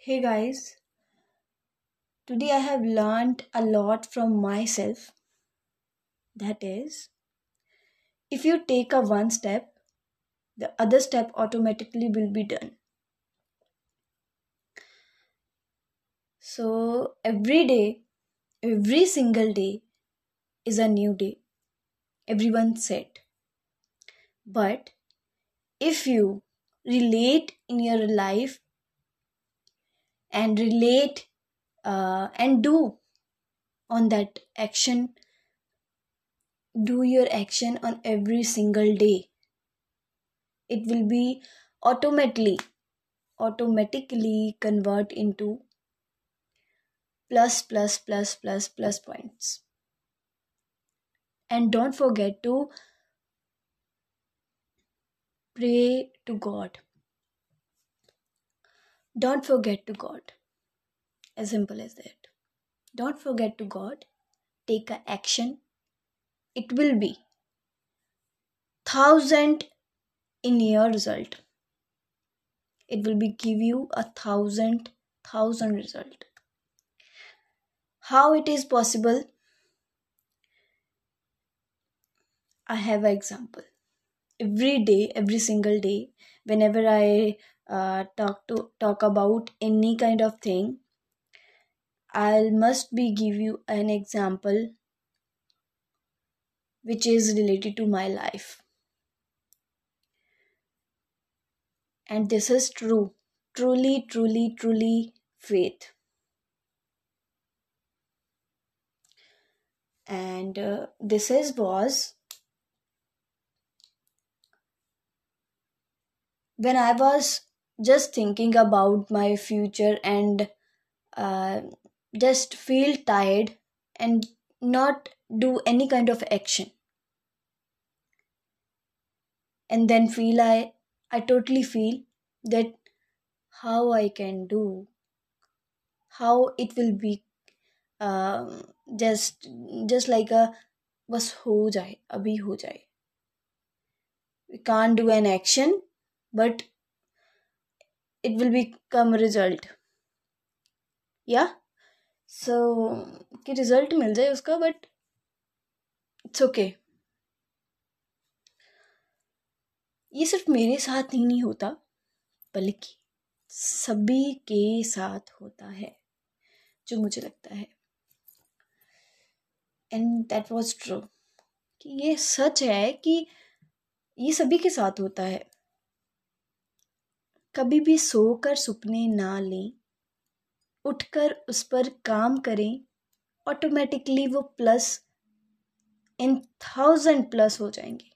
Hey guys, today I have learned a lot from myself. That is, if you take a one step, the other step automatically will be done. So every day, every single day is a new day. Everyone said. But if you relate in your life and relate uh, and do on that action. Do your action on every single day. It will be automatically automatically convert into plus plus plus plus plus points. And don't forget to pray to god don't forget to god. As simple as that. Don't forget to god. Take a action. It will be thousand in your result. It will be give you a thousand thousand result. How it is possible? I have an example. Every day every single day whenever i uh, talk to talk about any kind of thing i'll must be give you an example which is related to my life. And this is true truly truly truly faith. And uh, this is was when i was just thinking about my future and uh, just feel tired and not do any kind of action and then feel i i totally feel that how i can do how it will be um, just just like a बस हो जाए अभी हो जाए we can't do an action but it will become result. Yeah? So, कि result मिल जाए उसका बट इट्स ओके ये सिर्फ़ मेरे साथ ही नहीं होता, बल्कि सभी के साथ होता है, जो मुझे लगता है। एंड दैट वॉज़ ट्रू कि ये सच है कि ये सभी के साथ होता है। कभी भी सोकर सपने ना लें। उठकर उस पर काम करें। ऑटोमेटिकली वो प्लस इन थाउज़ेंड प्लस हो जाएँगे।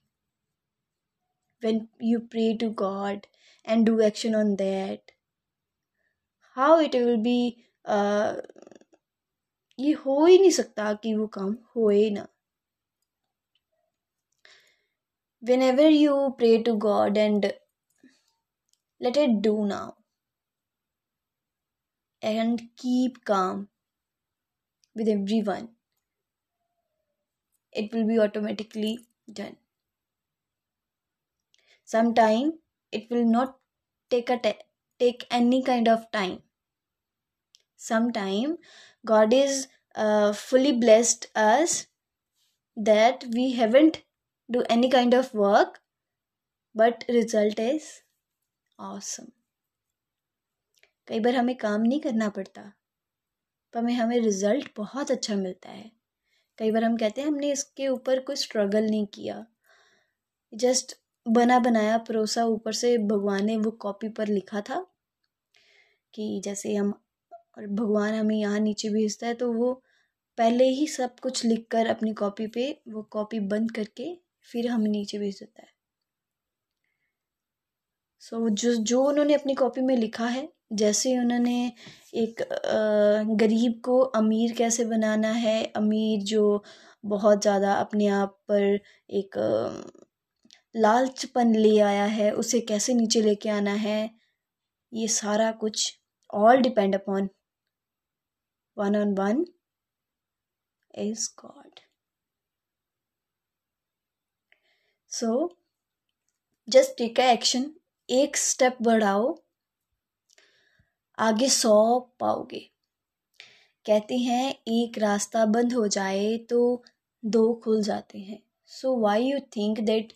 When you pray to God and do action on that how it will be ये हो ही नहीं सकता कि वो काम होए ना। Whenever you pray to God and let it do now. And keep calm with everyone. It will be automatically done. Sometime it will not take a ta- take any kind of time. Sometime god is uh, fully blessed us that we haven't do any kind of work but result is awesome. कई बार हमें काम नहीं करना पड़ता, पर हमें हमें रिज़ल्ट बहुत अच्छा मिलता है। कई बार हम कहते हैं, हमने इसके ऊपर कोई स्ट्रगल नहीं किया। जस्ट बना, बनाया, परोसा, ऊपर से भगवान ने वो कॉपी पर लिखा था कि जैसे हम, और भगवान हमें यहाँ नीचे भेजता है तो वो पहले ही सब कुछ लिख कर अपनी कॉपी पे वो कॉपी बंद करके फिर हमें नीचे भेज देता है। सो so, जो जो उन्होंने अपनी कॉपी में लिखा है जैसे उन्होंने एक गरीब को अमीर कैसे बनाना है अमीर जो बहुत ज़्यादा अपने आप पर एक लालचपन ले आया है उसे कैसे नीचे लेके आना है ये सारा कुछ all depend upon one on one is God so just take a action एक स्टेप बढ़ाओ, आगे सौ पाओगे। कहते हैं, एक रास्ता बंद हो जाए तो दो खुल जाते हैं। So why you think that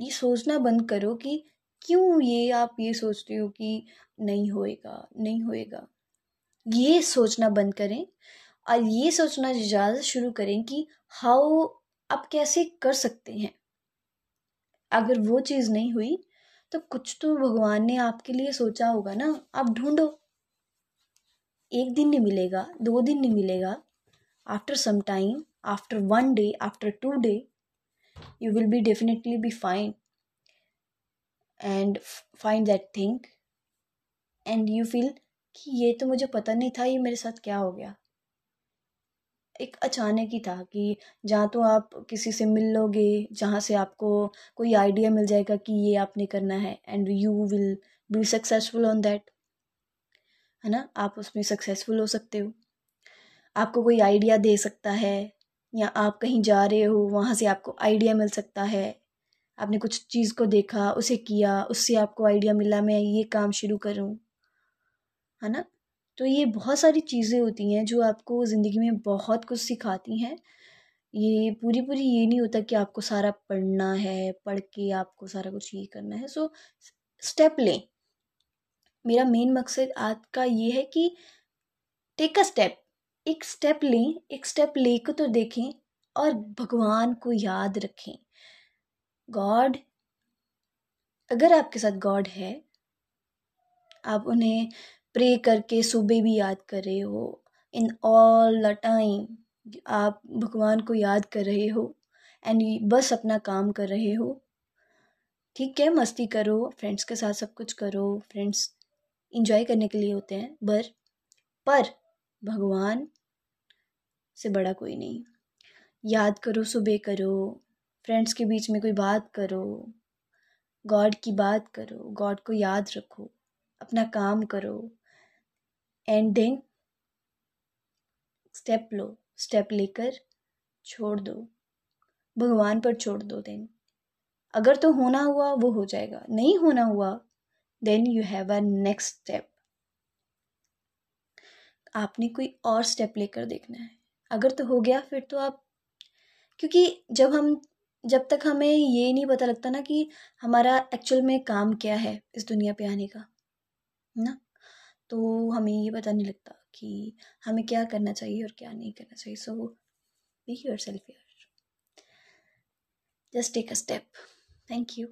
ये सोचना बंद करो कि क्यों ये आप ये सोचते हो कि नहीं होएगा नहीं होएगा। ये सोचना बंद करें और ये सोचना ज़्यादा शुरू करें कि हाउ आप कैसे कर सकते हैं। अगर वो चीज़ नहीं हुई तो कुछ तो भगवान ने आपके लिए सोचा होगा ना। आप ढूंढो। एक दिन नहीं मिलेगा, दो दिन नहीं मिलेगा। After some time after one day after two day you will be definitely be fine and find that thing and you feel कि ये तो मुझे पता नहीं था ये मेरे साथ क्या हो गया। एक अचानक ही था कि जहाँ तो आप किसी से मिल लोगे जहाँ से आपको कोई आइडिया मिल जाएगा कि ये आपने करना है and you will be successful on that है ना? आप उसमें सक्सेसफुल हो सकते हो। आपको कोई आइडिया दे सकता है या आप कहीं जा रहे हो, वहाँ से आपको आइडिया मिल सकता है। आपने कुछ चीज़ को देखा, उसे किया, उससे आपको आइडिया मिला, मैं ये काम शुरू करूँ, है ना? तो ये बहुत सारी चीज़ें होती हैं जो आपको ज़िंदगी में बहुत कुछ सिखाती हैं। ये पूरी पूरी ये नहीं होता कि आपको सारा पढ़ना है, पढ़ के आपको सारा कुछ ये करना है। सो स्टेप लें। मेरा मेन मकसद आज का ये है कि टेक अ स्टेप एक स्टेप लें, एक स्टेप ले को तो देखें और भगवान को याद रखें। गॉड अगर आपके साथ गॉड है, आप उन्हें प्रे करके सुबह भी याद कर रहे हो। इन ऑल द टाइम आप भगवान को याद कर रहे हो एंड बस अपना काम कर रहे हो। ठीक है, मस्ती करो फ्रेंड्स के साथ सब कुछ करो फ्रेंड्स इंजॉय करने के लिए होते हैं बर पर भगवान से बड़ा कोई नहीं। याद करो सुबह करो फ्रेंड्स के बीच में कोई बात करो गॉड की बात करो गॉड को याद रखो, अपना काम करो। एंड स्टेप लो स्टेप लेकर छोड़ दो। भगवान पर छोड़ दो देन अगर तो होना हुआ, वो हो जाएगा। नहीं होना हुआ then you have a next step आपने कोई और स्टेप लेकर देखना है। अगर तो हो गया, फिर तो आप क्योंकि जब हम जब तक हमें ये नहीं पता लगता ना कि हमारा एक्चुअल में काम क्या है इस दुनिया पे आने का, ना? तो हमें ये पता नहीं लगता कि हमें क्या करना चाहिए और क्या नहीं करना चाहिए। So be yourself just take a step thank you